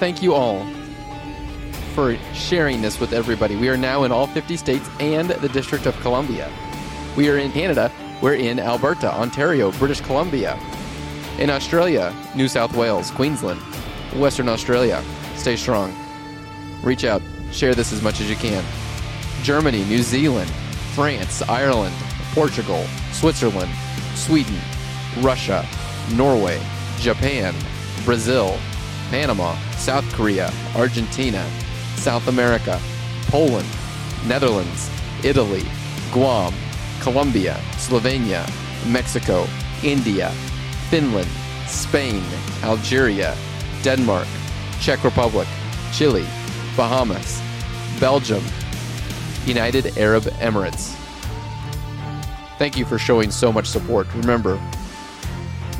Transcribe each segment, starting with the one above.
thank you all for sharing this with everybody. We are now in all 50 states and the District of Columbia. We are in Canada. We're in Alberta, Ontario, British Columbia. In Australia, New South Wales, Queensland, Western Australia. Stay strong. Reach out. Share this as much as you can. Germany, New Zealand, France, Ireland, Portugal, Switzerland, Sweden, Russia, Norway, Japan, Brazil, Panama, South Korea, Argentina, South America, Poland, Netherlands, Italy, Guam, Colombia, Slovenia, Mexico, India, Finland, Spain, Algeria, Denmark, Czech Republic, Chile, Bahamas, Belgium, United Arab Emirates. Thank you for showing so much support. Remember,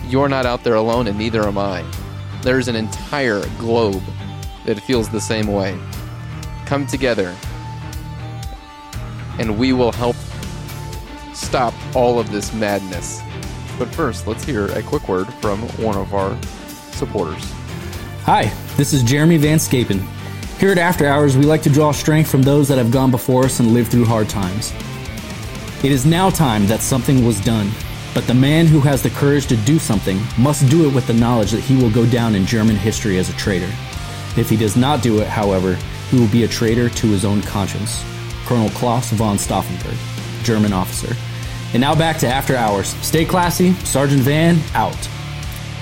you're not out there alone, and neither am I. There's an entire globe that feels the same way. Come together, and we will help stop all of this madness. But first, let's hear a quick word from one of our supporters. Hi, this is Jeremy Van Scapen. Here at After Hours, we like to draw strength from those that have gone before us and lived through hard times. It is now time that something was done, but the man who has the courage to do something must do it with the knowledge that he will go down in German history as a traitor. If he does not do it, however, he will be a traitor to his own conscience. Colonel Claus von Stauffenberg, German officer. And now back to After Hours. Stay classy, Sergeant Van out.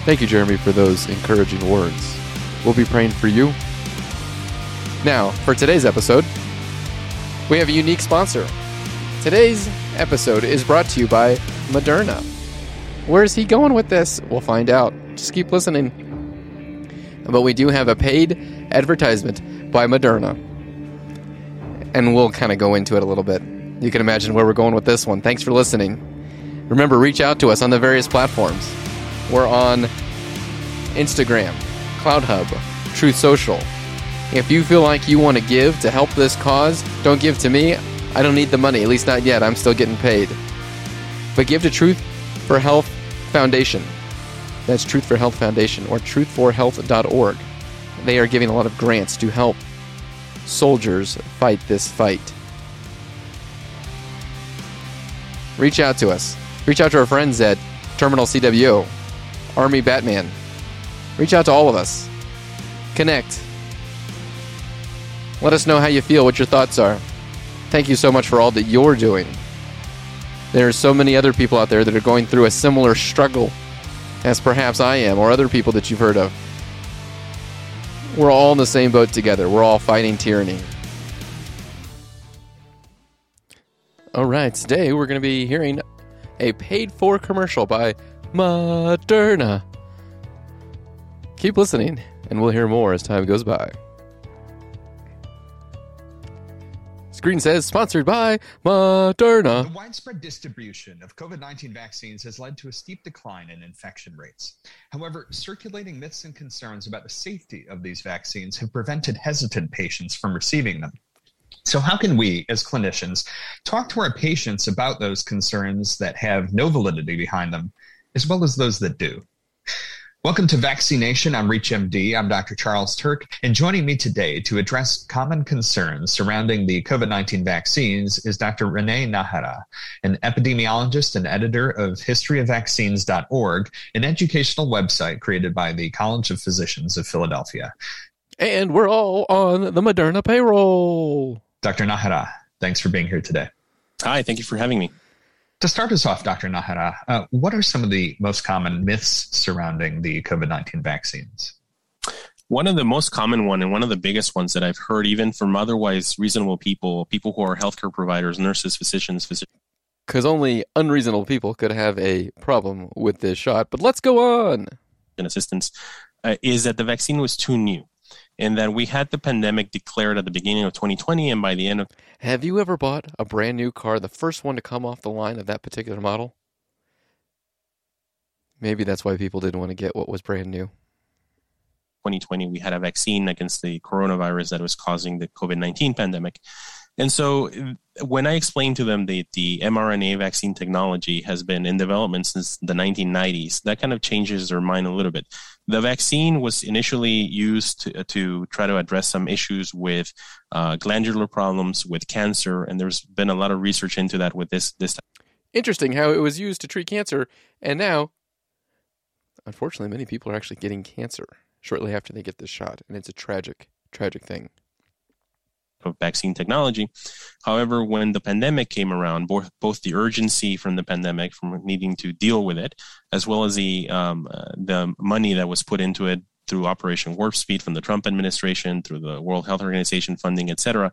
Thank you, Jeremy, for those encouraging words. We'll be praying for you. Now, for today's episode, we have a unique sponsor. Today's episode is brought to you by Moderna. Where is he going with this? We'll find out. Just keep listening. But we do have a paid advertisement by Moderna. And we'll kind of go into it a little bit. You can imagine where we're going with this one. Thanks for listening. Remember, reach out to us on the various platforms. We're on Instagram, CloutHub, Truth Social. If you feel like you want to give to help this cause, don't give to me. I don't need the money, at least not yet. I'm still getting paid. But give to Truth for Health Foundation. That's Truth for Health Foundation or truthforhealth.org. They are giving a lot of grants to help soldiers fight this fight. Reach out to us. Reach out to our friends at Terminal CWO, Army Batman. Reach out to all of us. Connect. Let us know how you feel, what your thoughts are. Thank you so much for all that you're doing. There are so many other people out there that are going through a similar struggle as perhaps I am, or other people that you've heard of. We're all in the same boat together. We're all fighting tyranny. All right, today we're going to be hearing a paid for commercial by Moderna. Keep listening, and we'll hear more as time goes by. Screen says sponsored by Moderna. The widespread distribution of COVID 19 vaccines has led to a steep decline in infection rates. However, circulating myths and concerns about the safety of these vaccines have prevented hesitant patients from receiving them. So, how can we, as clinicians, talk to our patients about those concerns that have no validity behind them, as well as those that do? Welcome to Vaccination. I'm ReachMD. I'm Dr. Charles Turck, and joining me today to address common concerns surrounding the COVID 19 vaccines is Dr. Renee Najera, an epidemiologist and editor of historyofvaccines.org, an educational website created by the College of Physicians of Philadelphia. And we're all on the Moderna payroll. Dr. Najera, thanks for being here today. Hi, thank you for having me. To start us off, Dr. Najera, uh, what are some of the most common myths surrounding the COVID 19 vaccines? One of the most common one and one of the biggest ones that I've heard even from otherwise reasonable people, people who are healthcare providers, nurses, physicians, physicians. Because only unreasonable people could have a problem with this shot. But let's go on. And assistants uh, is that the vaccine was too new. In that we had the pandemic declared at the beginning of 2020, and by the end of Have you ever bought a brand new car, the first one to come off the line of that particular model? Maybe that's why people didn't want to get what was brand new. 2020, we had a vaccine against the coronavirus that was causing the COVID 19 pandemic. And so when I explained to them that the mRNA vaccine technology has been in development since the 1990s, that kind of changes their mind a little bit. The vaccine was initially used to, to try to address some issues with uh, glandular problems, with cancer, and there's been a lot of research into that with this this. Interesting how it was used to treat cancer, and now, unfortunately, many people are actually getting cancer shortly after they get this shot, and it's a tragic, tragic thing of vaccine technology. However, when the pandemic came around, both, both the urgency from the pandemic, from needing to deal with it, as well as the um, uh, the money that was put into it through Operation Warp Speed from the Trump administration, through the World Health Organization funding, et cetera,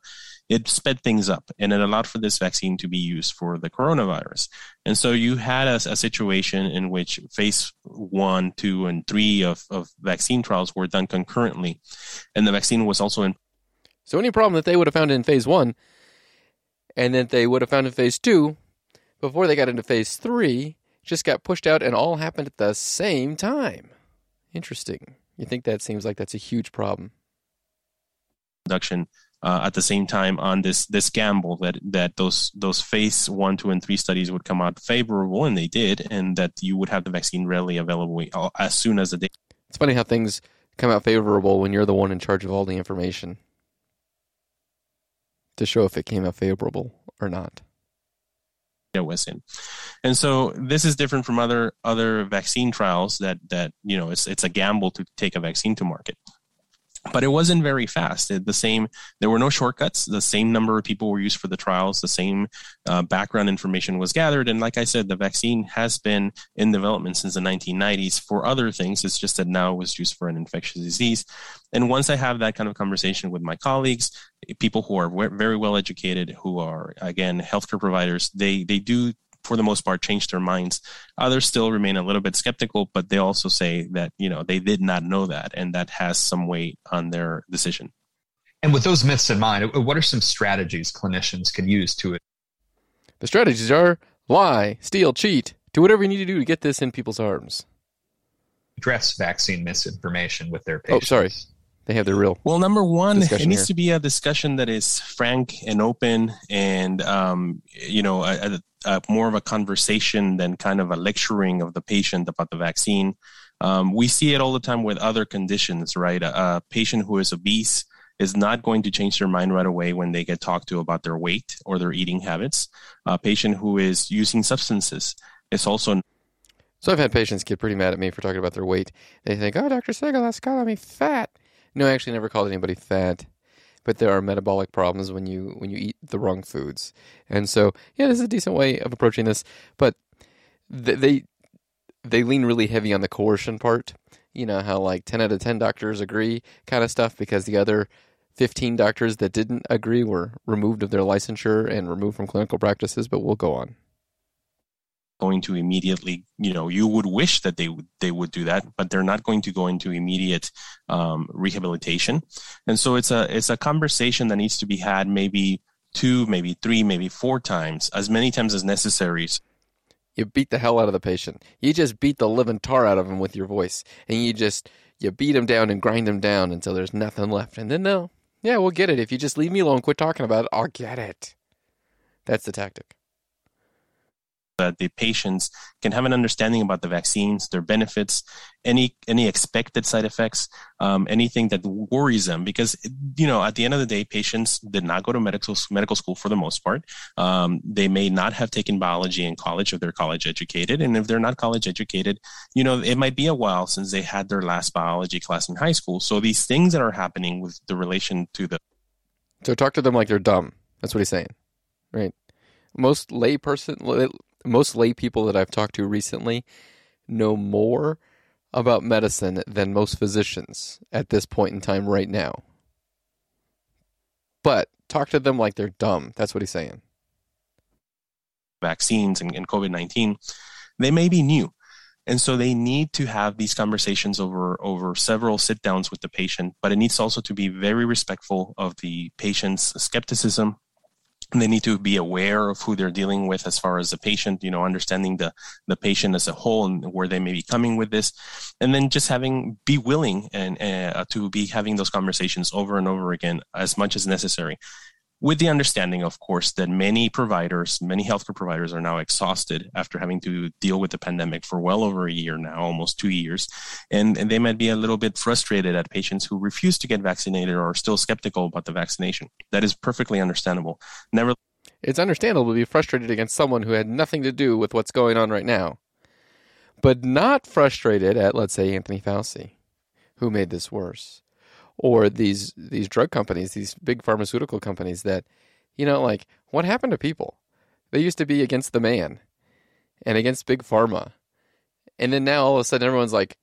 it sped things up and it allowed for this vaccine to be used for the coronavirus. And so you had a, a situation in which phase one, two, and three of, of vaccine trials were done concurrently. And the vaccine was also in so any problem that they would have found in phase one and that they would have found in phase two before they got into phase three just got pushed out and all happened at the same time. Interesting. You think that seems like that's a huge problem. Production uh, at the same time on this this gamble that that those those phase one, two, and three studies would come out favorable, and they did, and that you would have the vaccine readily available uh, as soon as the day. It's funny how things come out favorable when you're the one in charge of all the information to show if it came out favorable or not. In, and so this is different from other other vaccine trials that that you know it's it's a gamble to take a vaccine to market but it wasn't very fast. the same, there were no shortcuts. The same number of people were used for the trials. The same uh, background information was gathered. And like I said, the vaccine has been in development since the 1990s for other things. It's just that now it was used for an infectious disease. And once I have that kind of conversation with my colleagues, people who are very well educated, who are again healthcare providers, they they do for the most part changed their minds. Others still remain a little bit skeptical, but they also say that you know they did not know that, and that has some weight on their decision. And with those myths in mind, what are some strategies clinicians can use to it? The strategies are lie, steal, cheat, do whatever you need to do to get this in people's arms. Address vaccine misinformation with their patients. Oh, sorry. They have their real. Well, number one, it needs here. to be a discussion that is frank and open, and um, you know, a, a, more of a conversation than kind of a lecturing of the patient about the vaccine. Um, we see it all the time with other conditions, right? A, a, patient who is obese is not going to change their mind right away when they get talked to about their weight or their eating habits. A patient who is using substances is also. So I've had patients get pretty mad at me for talking about their weight. They think, "Oh, Dr. Sigel, that's calling me fat." No, I actually never called anybody fat, but there are metabolic problems when you when you eat the wrong foods, and so yeah, this is a decent way of approaching this. But they they, they lean really heavy on the coercion part. You know how like ten out of ten doctors agree kind of stuff because the other 15 doctors that didn't agree were removed of their licensure and removed from clinical practices, but we'll go on going to immediately you know you would wish that they would they would do that but they're not going to go into immediate um, rehabilitation. And so it's a it's a conversation that needs to be had maybe two maybe three maybe four times as many times as necessary. You beat the hell out of the patient. You just beat the living tar out of him with your voice. And you just you beat him down and grind him down until there's nothing left. And then they'll yeah we'll get it. If you just leave me alone quit talking about it i'll get it. That's the tactic that the patients can have an understanding about the vaccines, their benefits, any any expected side effects, um, anything that worries them. Because you know, at the end of the day, patients did not go to medical medical school for the most part. Um, they may not have taken biology in college if they're college educated, and if they're not college educated, you know, it might be a while since they had their last biology class in high school. So these things that are happening with the relation to the so talk to them like they're dumb. That's what he's saying, right? Most lay person most lay people that I've talked to recently know more about medicine than most physicians at this point in time right now. But talk to them like they're dumb. That's what he's saying. Vaccines and, and COVID 19, they may be new. And so they need to have these conversations over, over several sit downs with the patient, but it needs also to be very respectful of the patient's skepticism. They need to be aware of who they're dealing with as far as the patient, you know, understanding the, the patient as a whole and where they may be coming with this. And then just having, be willing and uh, to be having those conversations over and over again as much as necessary with the understanding, of course, that many providers, many healthcare providers are now exhausted after having to deal with the pandemic for well over a year now, almost two years. And, and they might be a little bit frustrated at patients who refuse to get vaccinated or are still skeptical about the vaccination. That is perfectly understandable. Never. It's understandable to be frustrated against someone who had nothing to do with what's going on right now, but not frustrated at, let's say, Anthony Fauci, who made this worse or these these drug companies, these big pharmaceutical companies that, you know, like what happened to people? They used to be against the man and against big pharma, and then now all of a sudden everyone's like,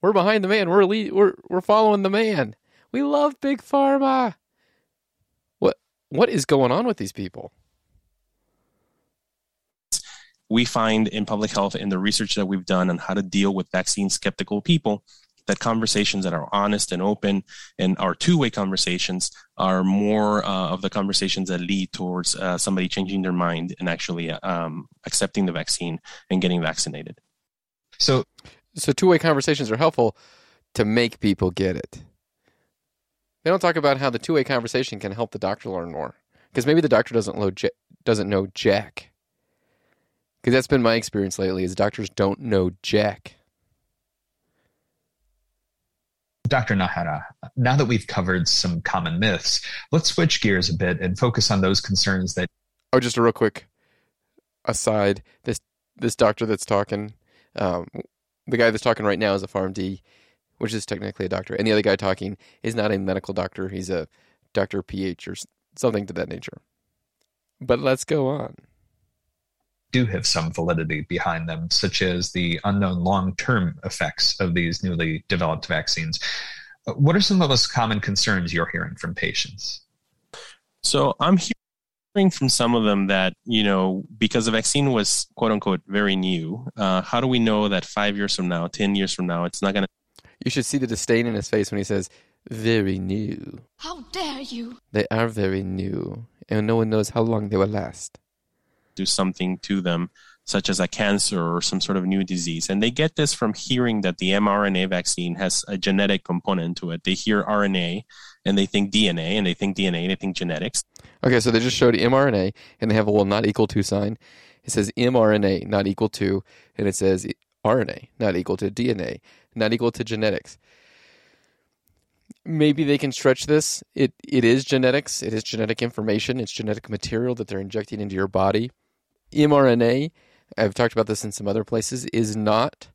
we're behind the man. We're we're we're following the man. We love big pharma. What what is going on with these people? We find in public health in the research that we've done on how to deal with vaccine skeptical people that conversations that are honest and open and are two-way conversations are more uh, of the conversations that lead towards uh, somebody changing their mind and actually um, accepting the vaccine and getting vaccinated. So so two-way conversations are helpful to make people get it. They don't talk about how the two-way conversation can help the doctor learn more because maybe the doctor doesn't know doesn't know jack. Because that's been my experience lately is doctors don't know jack Dr. Najera, now that we've covered some common myths, let's switch gears a bit and focus on those concerns that. Oh, just a real quick aside. This this doctor that's talking, um, the guy that's talking right now is a PharmD, which is technically a doctor, and the other guy talking is not a medical doctor. He's a doctor PH or something to that nature. But let's go on do have some validity behind them, such as the unknown long term effects of these newly developed vaccines. What are some of the most common concerns you're hearing from patients? So I'm hearing from some of them that, you know, because the vaccine was quote unquote very new, uh, how do we know that five years from now, 10 years from now, it's not going to. You should see the disdain in his face when he says, very new. How dare you? They are very new, and no one knows how long they will last do something to them, such as a cancer or some sort of new disease. And they get this from hearing that the mRNA vaccine has a genetic component to it. They hear RNA and they think DNA, and they think DNA and they think genetics. Okay, so they just showed mRNA and they have a little not equal to sign. It says mRNA not equal to, and it says RNA not equal to DNA, not equal to genetics maybe they can stretch this. It it is genetics. It is genetic information. It's genetic material that they're injecting into your body mRNA, I've talked about this in some other places, is not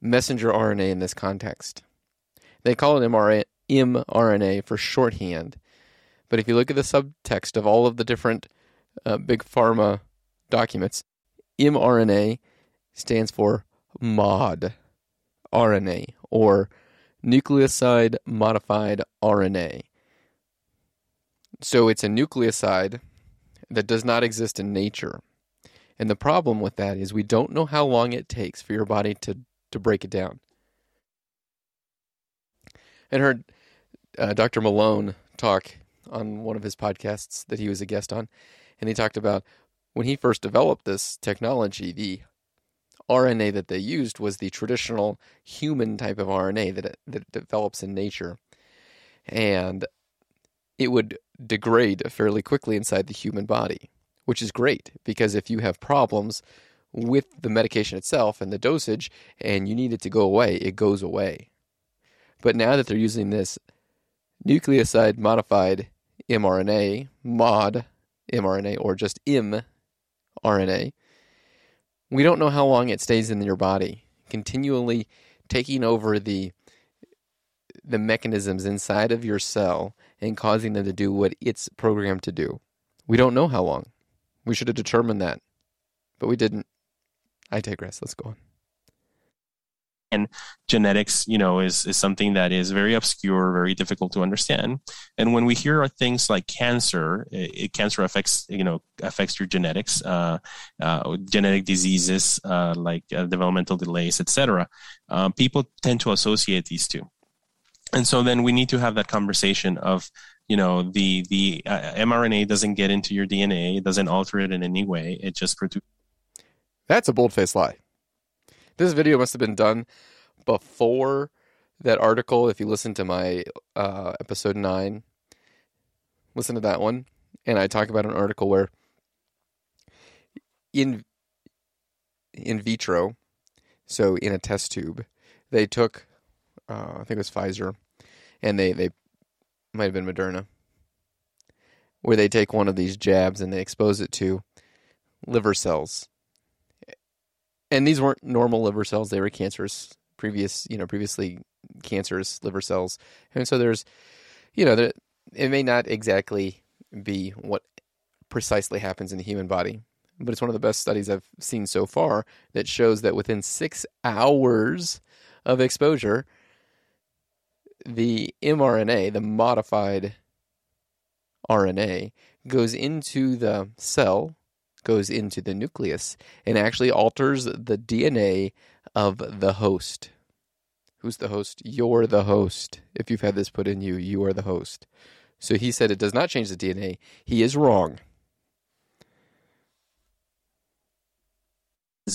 messenger RNA in this context. They call it mRNA for shorthand. But if you look at the subtext of all of the different uh, big pharma documents, mRNA stands for MOD RNA or nucleoside modified RNA. So it's a nucleoside that does not exist in nature. And the problem with that is we don't know how long it takes for your body to, to break it down. And heard uh, Dr. Malone talk on one of his podcasts that he was a guest on, and he talked about when he first developed this technology, the RNA that they used was the traditional human type of RNA that it, that develops in nature, and it would degrade fairly quickly inside the human body which is great because if you have problems with the medication itself and the dosage and you need it to go away, it goes away. But now that they're using this nucleoside modified mRNA, mod mRNA, or just mRNA, we don't know how long it stays in your body, continually taking over the the mechanisms inside of your cell and causing them to do what it's programmed to do. We don't know how long. We should have determined that, but we didn't. I digress. Let's go on. and genetics you know is, is something that is very obscure very difficult to understand and when we hear things like cancer it, cancer affects you know affects your genetics uh, uh, genetic diseases uh, like uh, developmental delays etc uh, people tend to associate these two and so then we need to have that conversation of you know the the uh, mrna doesn't get into your dna it doesn't alter it in any way it just produces that's a bold-faced lie this video must have been done before that article. If you listen to my uh, episode nine, listen to that one, and I talk about an article where in in vitro, so in a test tube, they took uh, I think it was Pfizer, and they they might have been Moderna, where they take one of these jabs and they expose it to liver cells and these weren't normal liver cells; they were cancerous, previous, you know, previously cancerous liver cells. And so there's, you know, there, it may not exactly be what precisely happens in the human body, but it's one of the best studies I've seen so far that shows that within six hours of exposure, the mRNA, the modified RNA, goes into the cell goes into the nucleus and actually alters the DNA of the host. Who's the host? You're the host. If you've had this put in you, you are the host. So he said it does not change the DNA. He is wrong.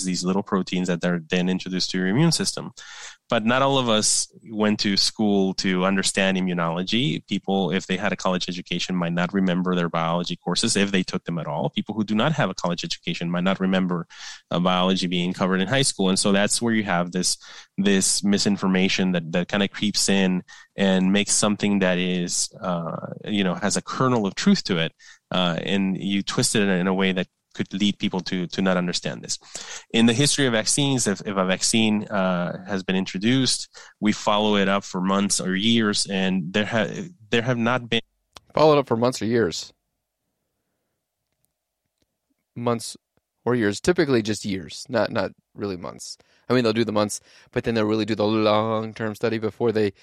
These little proteins that are then introduced to your immune system. But not all of us went to school to understand immunology. People, if they had a college education, might not remember their biology courses if they took them at all. People who do not have a college education might not remember uh, biology being covered in high school, and so that's where you have this this misinformation that that kind of creeps in and makes something that is uh, you know has a kernel of truth to it, uh, and you twist it in a way that could lead people to to not understand this. In the history of vaccines, if, if a vaccine uh, has been introduced, we follow it up for months or years, and there have there have not been followed up for months or years, months or years. Typically, just years, not not really months. I mean, they'll do the months, but then they'll really do the long term study before they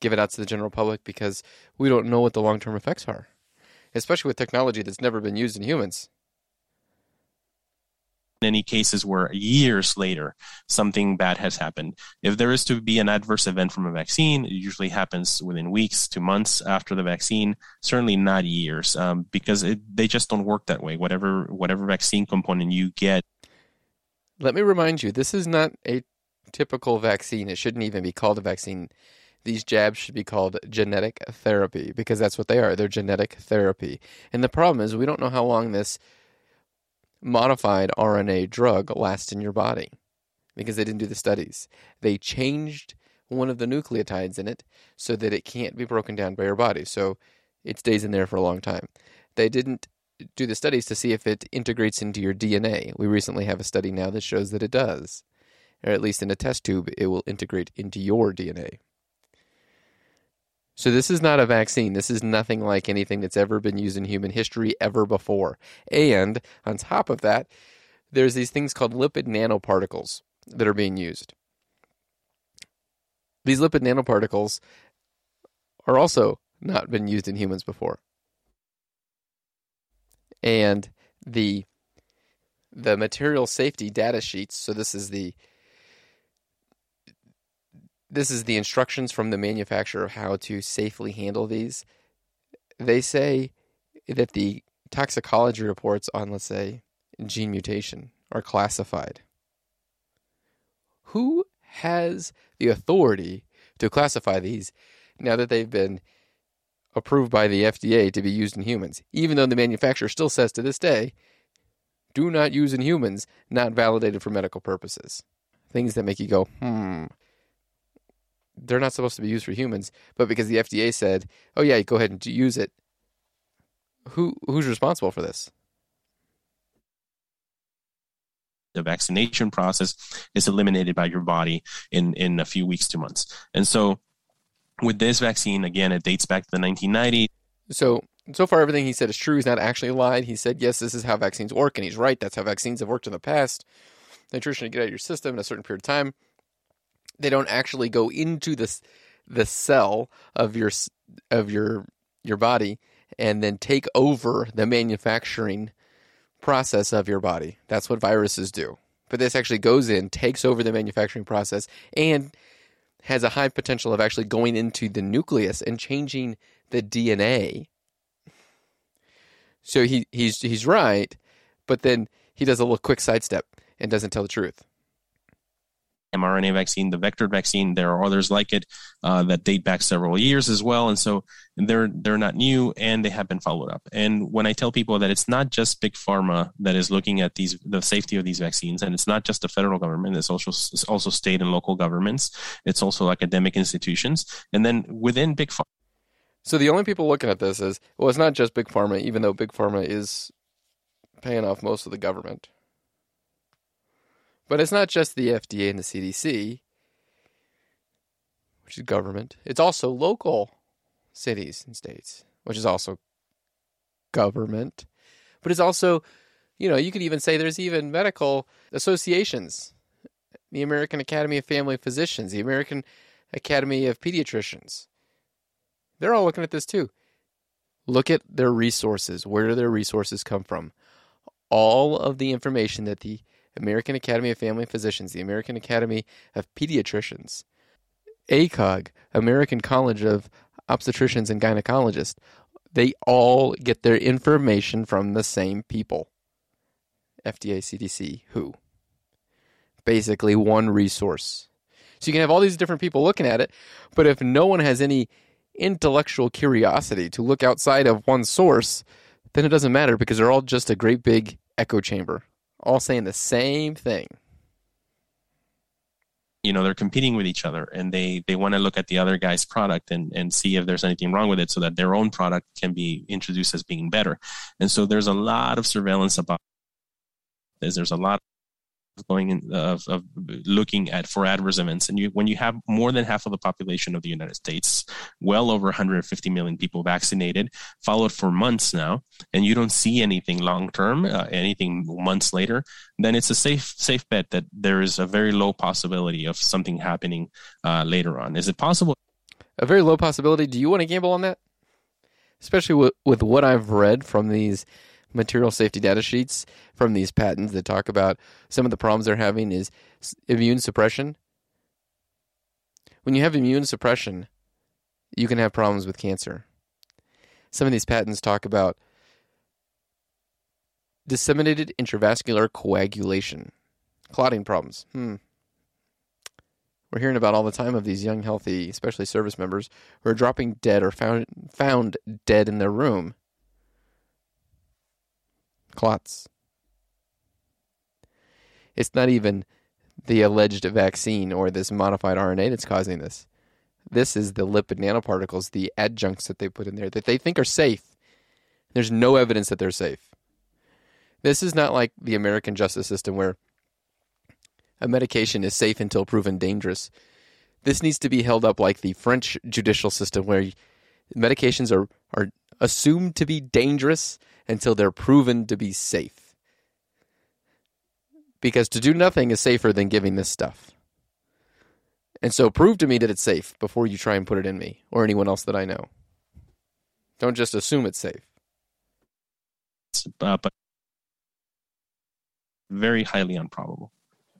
give it out to the general public because we don't know what the long term effects are, especially with technology that's never been used in humans any cases where years later something bad has happened. If there is to be an adverse event from a vaccine, it usually happens within weeks to months after the vaccine. Certainly not years, um, because it, they just don't work that way. Whatever whatever vaccine component you get. Let me remind you, this is not a typical vaccine. It shouldn't even be called a vaccine. These jabs should be called genetic therapy because that's what they are. They're genetic therapy. And the problem is, we don't know how long this modified RNA drug lasts in your body because they didn't do the studies. They changed one of the nucleotides in it so that it can't be broken down by your body. So it stays in there for a long time. They didn't do the studies to see if it integrates into your DNA. We recently have a study now that shows that it does. Or at least in a test tube, it will integrate into your DNA. So this is not a vaccine. This is nothing like anything that's ever been used in human history ever before. And on top of that, there's these things called lipid nanoparticles that are being used. These lipid nanoparticles are also not been used in humans before. And the the material safety data sheets, so this is the this is the instructions from the manufacturer of how to safely handle these. They say that the toxicology reports on, let's say, gene mutation are classified. Who has the authority to classify these now that they've been approved by the FDA to be used in humans, even though the manufacturer still says to this day, do not use in humans, not validated for medical purposes. Things that make you go, hmm, they're not supposed to be used for humans, but because the FDA said, "Oh yeah, go ahead and use it," who who's responsible for this? The vaccination process is eliminated by your body in in a few weeks to months, and so with this vaccine, again, it dates back to the 1990s. So so far, everything he said is true. He's not actually lied. He said, yes, this is how vaccines work, and he's right. That's how vaccines have worked in the past. Nutrition to get out of your system in a certain period of time They don't actually go into the the cell of your of your your body and then take over the manufacturing process of your body. That's what viruses do. But this actually goes in, takes over the manufacturing process, and has a high potential of actually going into the nucleus and changing the DNA. So he, he's he's right, but then he does a little quick sidestep and doesn't tell the truth mRNA vaccine, the vector vaccine. There are others like it uh, that date back several years as well, and so they're they're not new and they have been followed up. And when I tell people that it's not just big pharma that is looking at these the safety of these vaccines, and it's not just the federal government, it's also it's also state and local governments, it's also academic institutions, and then within big pharma. So the only people looking at this is well, it's not just big pharma, even though big pharma is paying off most of the government. But it's not just the FDA and the CDC, which is government. It's also local cities and states, which is also government. But it's also, you know, you could even say there's even medical associations. The American Academy of Family Physicians, the American Academy of Pediatricians. They're all looking at this too. Look at their resources. Where do their resources come from? All of the information that the American Academy of Family Physicians, the American Academy of Pediatricians, ACOG, American College of Obstetricians and Gynecologists, they all get their information from the same people. FDA, CDC, WHO. Basically, one resource. So you can have all these different people looking at it, but if no one has any intellectual curiosity to look outside of one source, then it doesn't matter because they're all just a great big echo chamber all saying the same thing. You know they're competing with each other and they they want to look at the other guy's product and and see if there's anything wrong with it so that their own product can be introduced as being better. And so there's a lot of surveillance about this. There's a lot going in of, of looking at for adverse events and you when you have more than half of the population of the united states well over 150 million people vaccinated followed for months now and you don't see anything long term uh, anything months later then it's a safe safe bet that there is a very low possibility of something happening uh, later on. Is it possible? A very low possibility. Do you want to gamble on that? Especially with, with what i've read from these material safety data sheets from these patents that talk about some of the problems they're having is immune suppression. When you have immune suppression, you can have problems with cancer. Some of these patents talk about disseminated intravascular coagulation, clotting problems. Hmm. We're hearing about all the time of these young, healthy, especially service members, who are dropping dead or found found dead in their room clots. It's not even the alleged vaccine or this modified RNA that's causing this. This is the lipid nanoparticles, the adjuncts that they put in there that they think are safe. There's no evidence that they're safe. This is not like the American justice system where a medication is safe until proven dangerous. This needs to be held up like the French judicial system where medications are, are assumed to be dangerous until they're proven to be safe. Because to do nothing is safer than giving this stuff. And so prove to me that it's safe before you try and put it in me or anyone else that I know. Don't just assume it's safe. Uh, but very highly improbable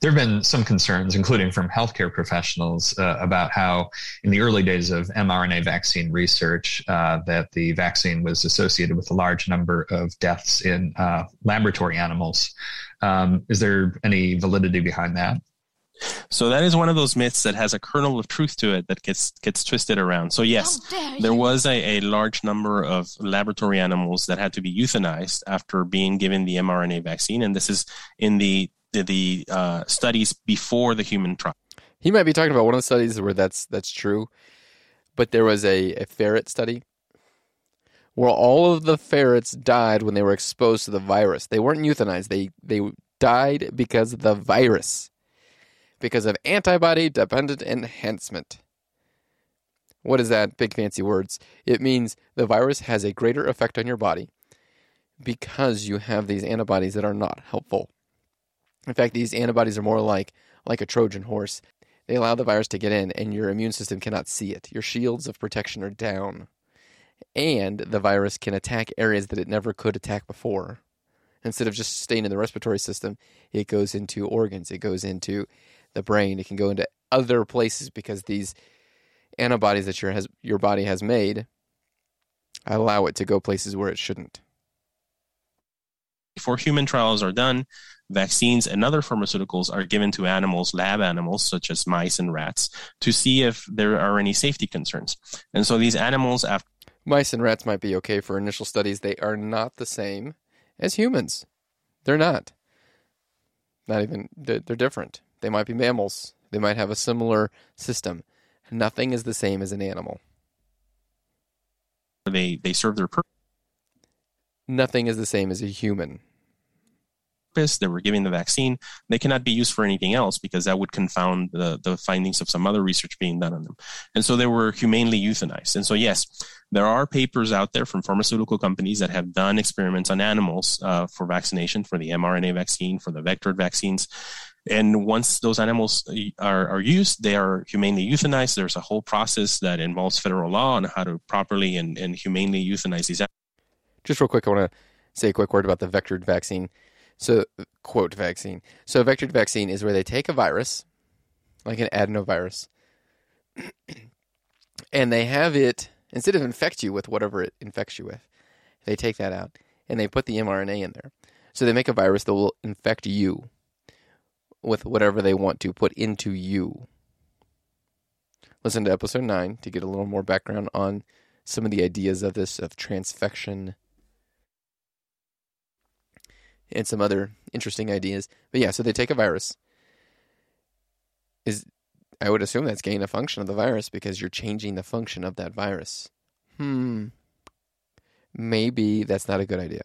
there have been some concerns, including from healthcare professionals, uh, about how in the early days of mRNA vaccine research, uh, that the vaccine was associated with a large number of deaths in uh, laboratory animals. Um, is there any validity behind that? So that is one of those myths that has a kernel of truth to it that gets gets twisted around. So yes, there was a, a large number of laboratory animals that had to be euthanized after being given the mRNA vaccine, and this is in the the, the uh, studies before the human trial. He might be talking about one of the studies where that's that's true, but there was a, a ferret study where all of the ferrets died when they were exposed to the virus. They weren't euthanized. They they died because of the virus, because of antibody dependent enhancement. What is that? Big fancy words. It means the virus has a greater effect on your body because you have these antibodies that are not helpful. In fact, these antibodies are more like like a Trojan horse. They allow the virus to get in, and your immune system cannot see it. Your shields of protection are down. And the virus can attack areas that it never could attack before. Instead of just staying in the respiratory system, it goes into organs, it goes into the brain, it can go into other places because these antibodies that your has, your body has made allow it to go places where it shouldn't. Before human trials are done, vaccines and other pharmaceuticals are given to animals, lab animals such as mice and rats, to see if there are any safety concerns. And so these animals, after mice and rats might be okay for initial studies, they are not the same as humans. They're not. Not even, they're, they're different. They might be mammals. They might have a similar system. Nothing is the same as an animal. They they serve their purpose. Nothing is the same as a human. They were giving the vaccine. They cannot be used for anything else because that would confound the, the findings of some other research being done on them. And so they were humanely euthanized. And so, yes, there are papers out there from pharmaceutical companies that have done experiments on animals uh, for vaccination, for the mRNA vaccine, for the vector vaccines. And once those animals uh, are, are used, they are humanely euthanized. There's a whole process that involves federal law on how to properly and, and humanely euthanize these animals. Just real quick, I want to say a quick word about the vectored vaccine. So, quote vaccine. So, a vectored vaccine is where they take a virus, like an adenovirus, and they have it, instead of infect you with whatever it infects you with, they take that out and they put the mRNA in there. So, they make a virus that will infect you with whatever they want to put into you. Listen to episode 9 to get a little more background on some of the ideas of this, of transfection, and some other interesting ideas. But yeah, so they take a virus. Is I would assume that's gain a function of the virus because you're changing the function of that virus. Hmm. Maybe that's not a good idea.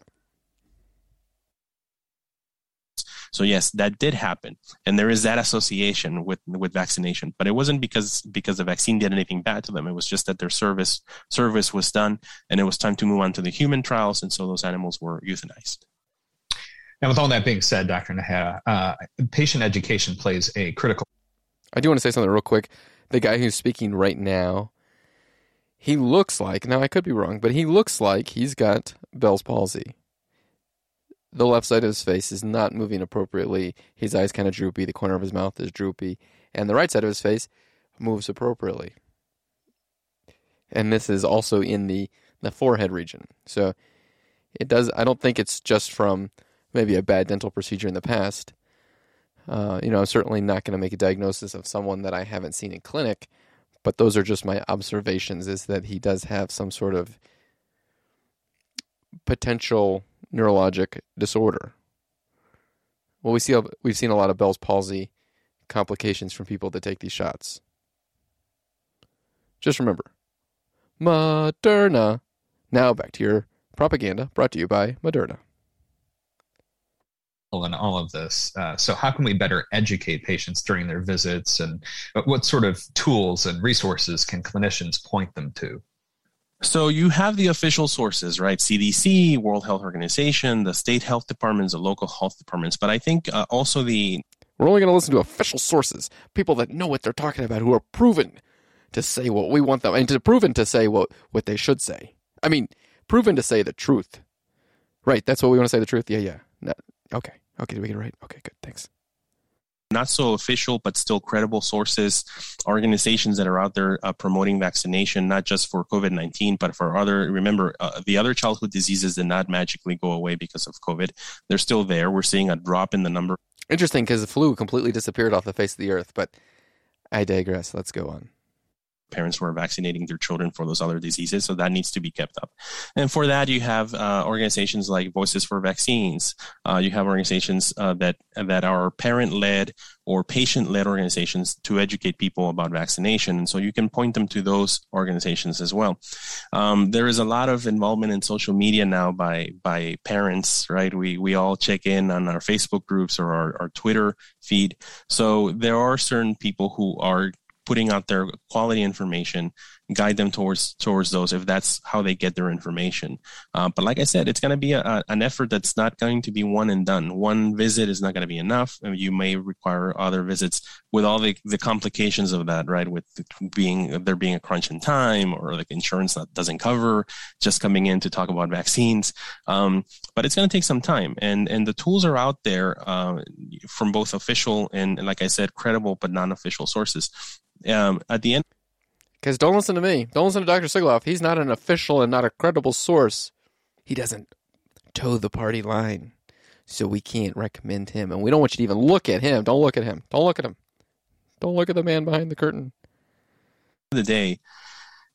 So yes, that did happen, and there is that association with with vaccination. But it wasn't because because the vaccine did anything bad to them. It was just that their service service was done, and it was time to move on to the human trials, and so those animals were euthanized. And with all that being said, Dr. Najera, uh, patient education plays a critical. I do want to say something real quick. The guy who's speaking right now, he looks like now I could be wrong, but he looks like he's got Bell's palsy the left side of his face is not moving appropriately. His eyes kind of droopy. The corner of his mouth is droopy, and the right side of his face moves appropriately. And this is also in the the forehead region. So it does. I don't think it's just from maybe a bad dental procedure in the past. Uh, you know, I'm certainly not going to make a diagnosis of someone that I haven't seen in clinic, but those are just my observations. Is that he does have some sort of potential neurologic disorder. Well, we see we've seen a lot of Bell's palsy complications from people that take these shots. Just remember, Moderna. Now back to your propaganda, brought to you by Moderna. In all of this, uh, so how can we better educate patients during their visits, and what sort of tools and resources can clinicians point them to? So you have the official sources, right? CDC, World Health Organization, the state health departments, the local health departments. But I think uh, also the. We're only going to listen to official sources, people that know what they're talking about, who are proven to say what we want them, and to proven to say what, what they should say. I mean, proven to say the truth. Right, that's what we want to say the truth? Yeah, yeah. No, okay, okay, did we get it right? Okay, good, thanks not so official but still credible sources, organizations that are out there uh, promoting vaccination, not just for COVID 19, but for other. Remember, uh, the other childhood diseases did not magically go away because of COVID. They're still there. We're seeing a drop in the number. Interesting because the flu completely disappeared off the face of the earth, but I digress. Let's go on parents who are vaccinating their children for those other diseases. So that needs to be kept up. And for that, you have uh, organizations like Voices for Vaccines. Uh, you have organizations uh, that that are parent led or patient led organizations to educate people about vaccination. And so you can point them to those organizations as well. Um, there is a lot of involvement in social media now by by parents. Right? We we all check in on our Facebook groups or our, our Twitter feed. So there are certain people who are putting out their quality information, guide them towards towards those if that's how they get their information. Uh, but like I said, it's going to be a, a, an effort that's not going to be one and done. One visit is not going to be enough. You may require other visits with all the, the complications of that, right? With being there being a crunch in time or like insurance that doesn't cover just coming in to talk about vaccines. Um, but it's going to take some time, and and the tools are out there uh, from both official and, and, like I said, credible but non-official sources. Um, at the end. Because don't listen to me. Don't listen to Dr. Sigoloff. He's not an official and not a credible source. He doesn't toe the party line. So we can't recommend him. And we don't want you to even look at him. Don't look at him. Don't look at him. Don't look at the man behind the curtain. The day,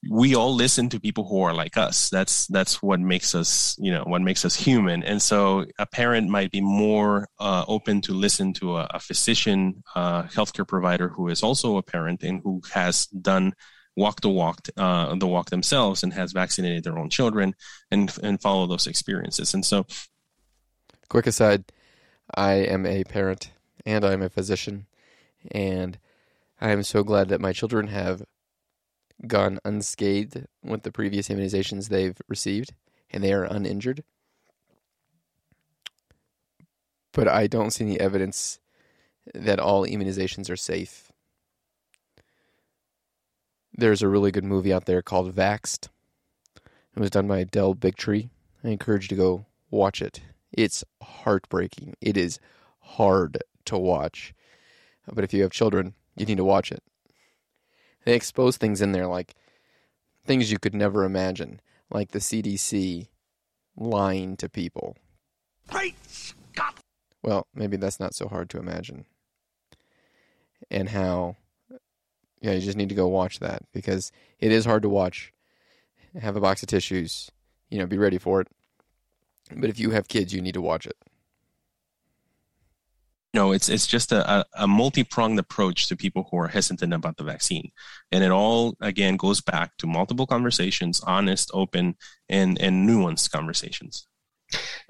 we all listen to people who are like us. That's that's what makes us, you know, what makes us human. And so a parent might be more uh, open to listen to a, a physician, uh, healthcare provider who is also a parent and who has done walk the walk, uh, the walk themselves and has vaccinated their own children and and follow those experiences. And so, quick aside, I am a parent and I'm a physician, and I am so glad that my children have gone unscathed with the previous immunizations they've received, and they are uninjured. But I don't see any evidence that all immunizations are safe. There's a really good movie out there called Vaxxed. It was done by Del Bigtree. I encourage you to go watch it. It's heartbreaking. It is hard to watch. But if you have children, you need to watch it. They expose things in there like things you could never imagine, like the CDC lying to people. Great Scott! Well, maybe that's not so hard to imagine. And how, yeah, you just need to go watch that because it is hard to watch. Have a box of tissues, you know, be ready for it. But if you have kids, you need to watch it no, it's it's just a, a multi-pronged approach to people who are hesitant about the vaccine, and it all again goes back to multiple conversations, honest, open, and and nuanced conversations.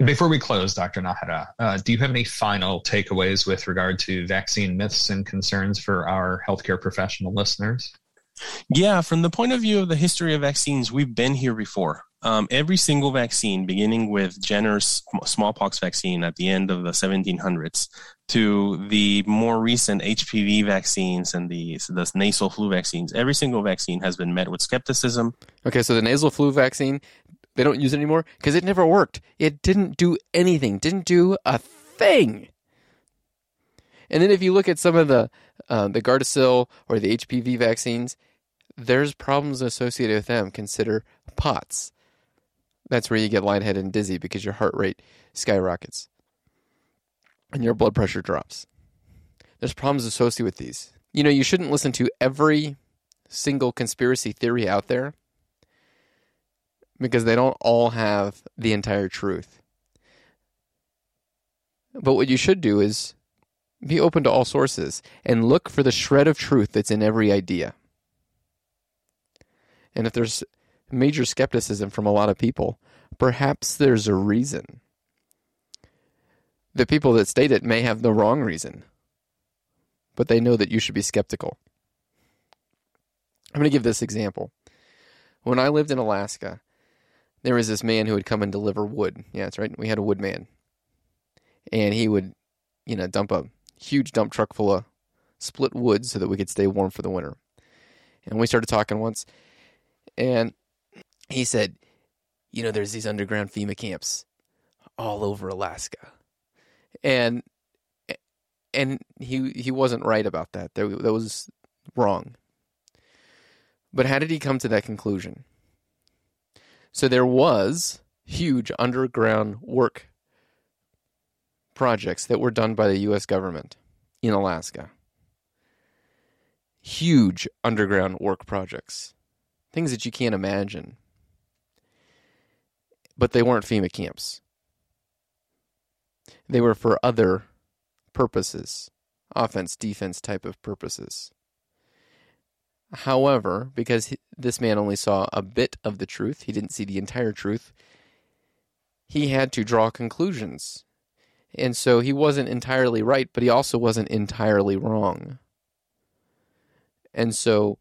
Before we close, Dr. Najera, uh, do you have any final takeaways with regard to vaccine myths and concerns for our healthcare professional listeners? Yeah, from the point of view of the history of vaccines, we've been here before um, every single vaccine, beginning with Jenner's smallpox vaccine at the end of the 1700s, to the more recent HPV vaccines and the, the nasal flu vaccines, every single vaccine has been met with skepticism. Okay, so the nasal flu vaccine, they don't use it anymore because it never worked. It didn't do anything, didn't do a thing. And then if you look at some of the uh, the Gardasil or the HPV vaccines, there's problems associated with them. Consider POTS. That's where you get lightheaded and dizzy because your heart rate skyrockets and your blood pressure drops. There's problems associated with these. You know, you shouldn't listen to every single conspiracy theory out there because they don't all have the entire truth. But what you should do is be open to all sources and look for the shred of truth that's in every idea. And if there's major skepticism from a lot of people, perhaps there's a reason. The people that state it may have the wrong reason, but they know that you should be skeptical. I'm going to give this example. When I lived in Alaska, there was this man who would come and deliver wood. Yeah, that's right. We had a woodman. And he would, you know, dump a huge dump truck full of split wood so that we could stay warm for the winter. And we started talking once, and he said, you know, there's these underground FEMA camps all over Alaska, and and he he wasn't right about that. That that was wrong. But how did he come to that conclusion? So there was huge underground work projects that were done by the US government in Alaska. Huge underground work projects. Things that you can't imagine but they weren't FEMA camps. They were for other purposes, offense, defense type of purposes. However, because he, this man only saw a bit of the truth, he didn't see the entire truth, he had to draw conclusions. And so he wasn't entirely right, but he also wasn't entirely wrong. And so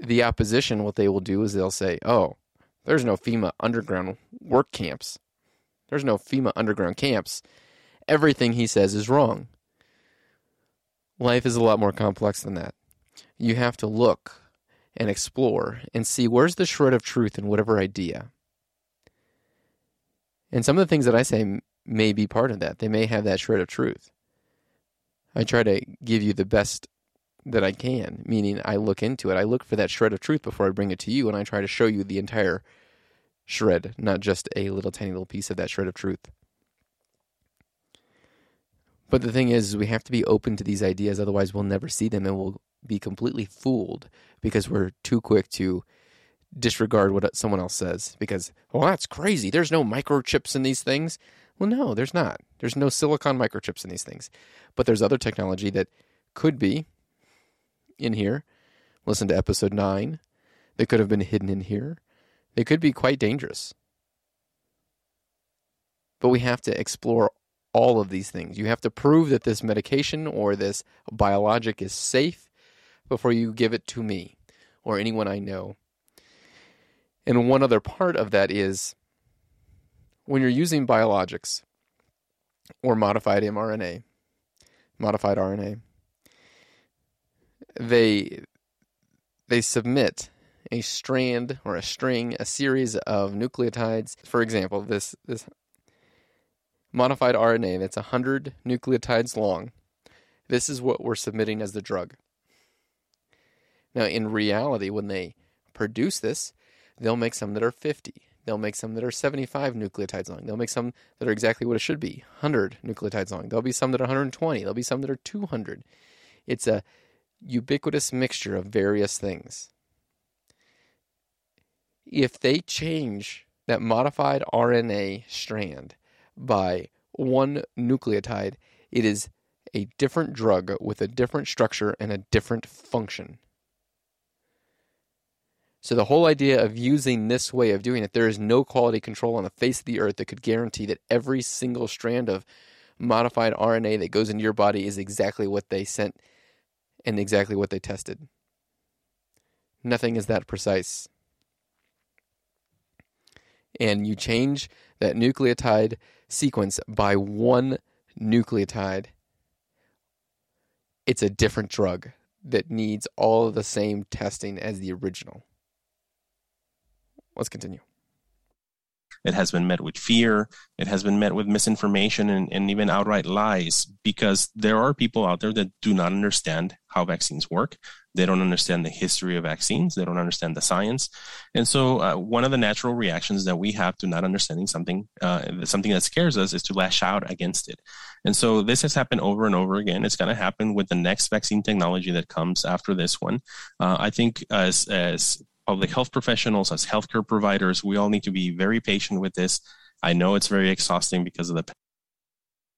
the opposition, what they will do is they'll say, oh, there's no FEMA underground work camps. There's no FEMA underground camps. Everything he says is wrong. Life is a lot more complex than that. You have to look and explore and see where's the shred of truth in whatever idea. And some of the things that I say may be part of that. They may have that shred of truth. I try to give you the best that I can, meaning I look into it. I look for that shred of truth before I bring it to you, and I try to show you the entire shred, not just a little tiny little piece of that shred of truth. But the thing is, we have to be open to these ideas, otherwise, we'll never see them and we'll be completely fooled because we're too quick to disregard what someone else says because, well, that's crazy. There's no microchips in these things. Well, no, there's not. There's no silicon microchips in these things. But there's other technology that could be in here. Listen to episode 9. They could have been hidden in here. They could be quite dangerous. But we have to explore all of these things. You have to prove that this medication or this biologic is safe before you give it to me or anyone I know. And one other part of that is when you're using biologics or modified mRNA, modified RNA, they they submit a strand or a string, a series of nucleotides. For example, this this modified RNA that's 100 nucleotides long. This is what we're submitting as the drug. Now, in reality, when they produce this, they'll make some that are 50. They'll make some that are 75 nucleotides long. They'll make some that are exactly what it should be 100 nucleotides long. There'll be some that are 120. There'll be some that are 200. It's a ubiquitous mixture of various things. If they change that modified RNA strand by one nucleotide, it is a different drug with a different structure and a different function. So, the whole idea of using this way of doing it, there is no quality control on the face of the earth that could guarantee that every single strand of modified RNA that goes into your body is exactly what they sent and exactly what they tested. Nothing is that precise. And you change that nucleotide sequence by one nucleotide, it's a different drug that needs all the same testing as the original. Let's continue. It has been met with fear. It has been met with misinformation and, and even outright lies because there are people out there that do not understand how vaccines work. They don't understand the history of vaccines. They don't understand the science. And so, uh, one of the natural reactions that we have to not understanding something, uh, something that scares us, is to lash out against it. And so, this has happened over and over again. It's going to happen with the next vaccine technology that comes after this one. Uh, I think as as public health professionals, as healthcare providers, we all need to be very patient with this. I know it's very exhausting because of the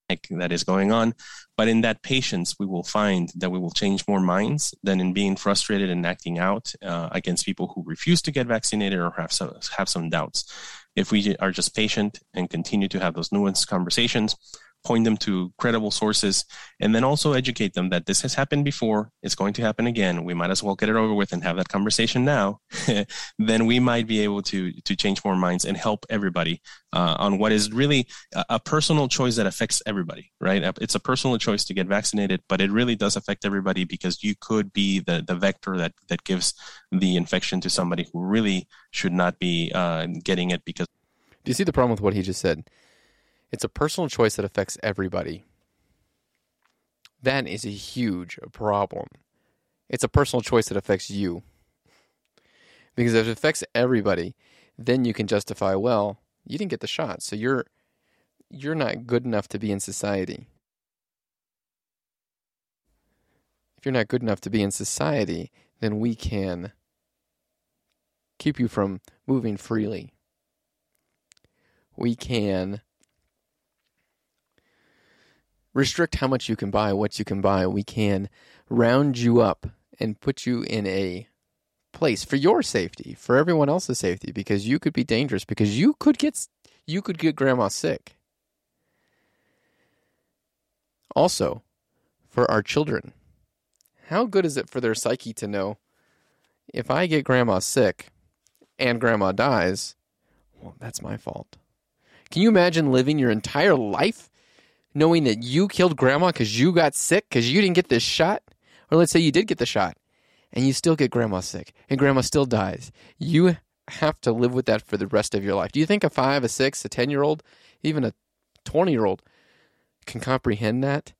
panic that is going on, but in that patience, we will find that we will change more minds than in being frustrated and acting out uh, against people who refuse to get vaccinated or have some, have some doubts. If we are just patient and continue to have those nuanced conversations, point them to credible sources, and then also educate them that this has happened before, it's going to happen again. We might as well get it over with and have that conversation now. then we might be able to to change more minds and help everybody uh, on what is really a, a, personal choice that affects everybody. Right? It's a personal choice to get vaccinated, but it really does affect everybody because you could be the the vector that that gives the infection to somebody who really should not be uh, getting it because. Do you see the problem with what he just said? It's a personal choice that affects everybody. That is a huge problem. It's a personal choice that affects you. Because if it affects everybody, then you can justify, well, you didn't get the shot, so you're you're not good enough to be in society. If you're not good enough to be in society, then we can keep you from moving freely. We can restrict how much you can buy, what you can buy. We can round you up and put you in a place for your safety, for everyone else's safety, because you could be dangerous, because you could get you could get grandma sick. Also, for our children, how good is it for their psyche to know if I get grandma sick and grandma dies, well, that's my fault. Can you imagine living your entire life knowing that you killed grandma because you got sick because you didn't get this shot? Or let's say you did get the shot and you still get grandma sick and grandma still dies. You have to live with that for the rest of your life. Do you think a five, a six, a 10 year old, even a 20 year old can comprehend that?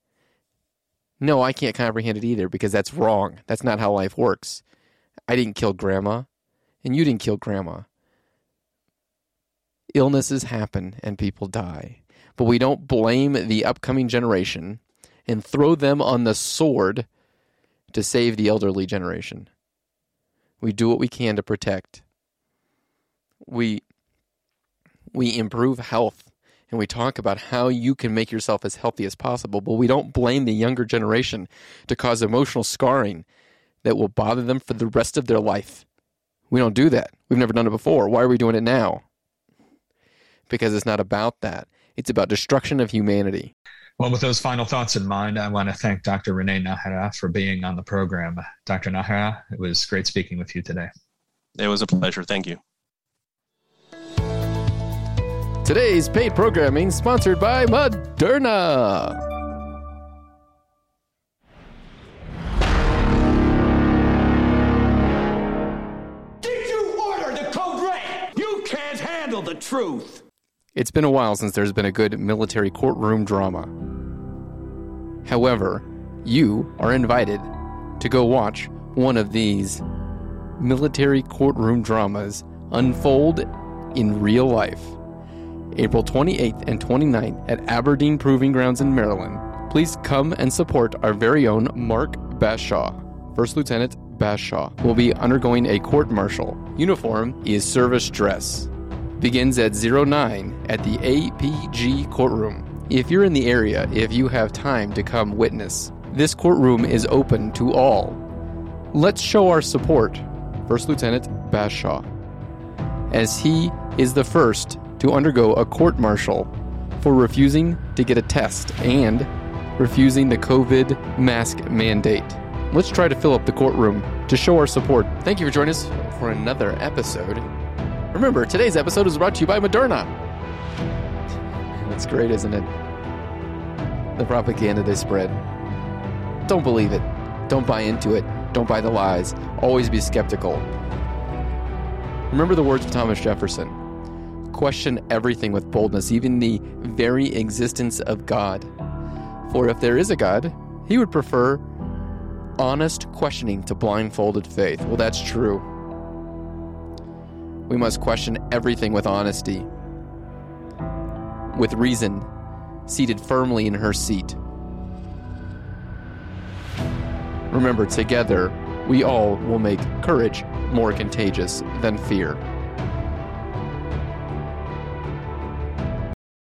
No, I can't comprehend it either because that's wrong. That's not how life works. I didn't kill grandma, and you didn't kill grandma. Illnesses happen and people die. But we don't blame the upcoming generation and throw them on the sword to save the elderly generation. We do what we can to protect. We we improve health and we talk about how you can make yourself as healthy as possible, but we don't blame the younger generation to cause emotional scarring that will bother them for the rest of their life. We don't do that. We've never done it before. Why are we doing it now? Because it's not about that. It's about destruction of humanity. Well, with those final thoughts in mind, I want to thank Dr. Renee Najera for being on the program. Dr. Najera, it was great speaking with you today. It was a pleasure. Thank you. Today's paid programming sponsored by Moderna. Did you order the code red? You can't handle the truth. It's been a while since there's been a good military courtroom drama. However, you are invited to go watch one of these military courtroom dramas unfold in real life. April 28th and 29th at Aberdeen Proving Grounds in Maryland. Please come and support our very own Mark Bashaw. First Lieutenant Bashaw will be undergoing a court martial. Uniform is service dress. Begins at 09 at the APG courtroom. If you're in the area, if you have time to come witness, this courtroom is open to all. Let's show our support. First Lieutenant Bashaw. As he is the first to undergo a court martial for refusing to get a test and refusing the COVID mask mandate. Let's try to fill up the courtroom to show our support. Thank you for joining us for another episode. Remember, today's episode is brought to you by Moderna. That's great, isn't it? The propaganda they spread. Don't believe it. Don't buy into it. Don't buy the lies. Always be skeptical. Remember the words of Thomas Jefferson question everything with boldness, even the very existence of God. For if there is a God, he would prefer honest questioning to blindfolded faith. Well, that's true. We must question everything with honesty, with reason, seated firmly in her seat. Remember, together, we all will make courage more contagious than fear.